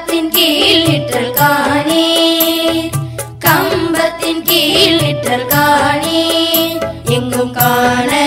கம்பத்தின் கீழ் நிற்றல் காணே. கம்பத்தின் கீழ் நிற்றல் காணே. எங்கும் காண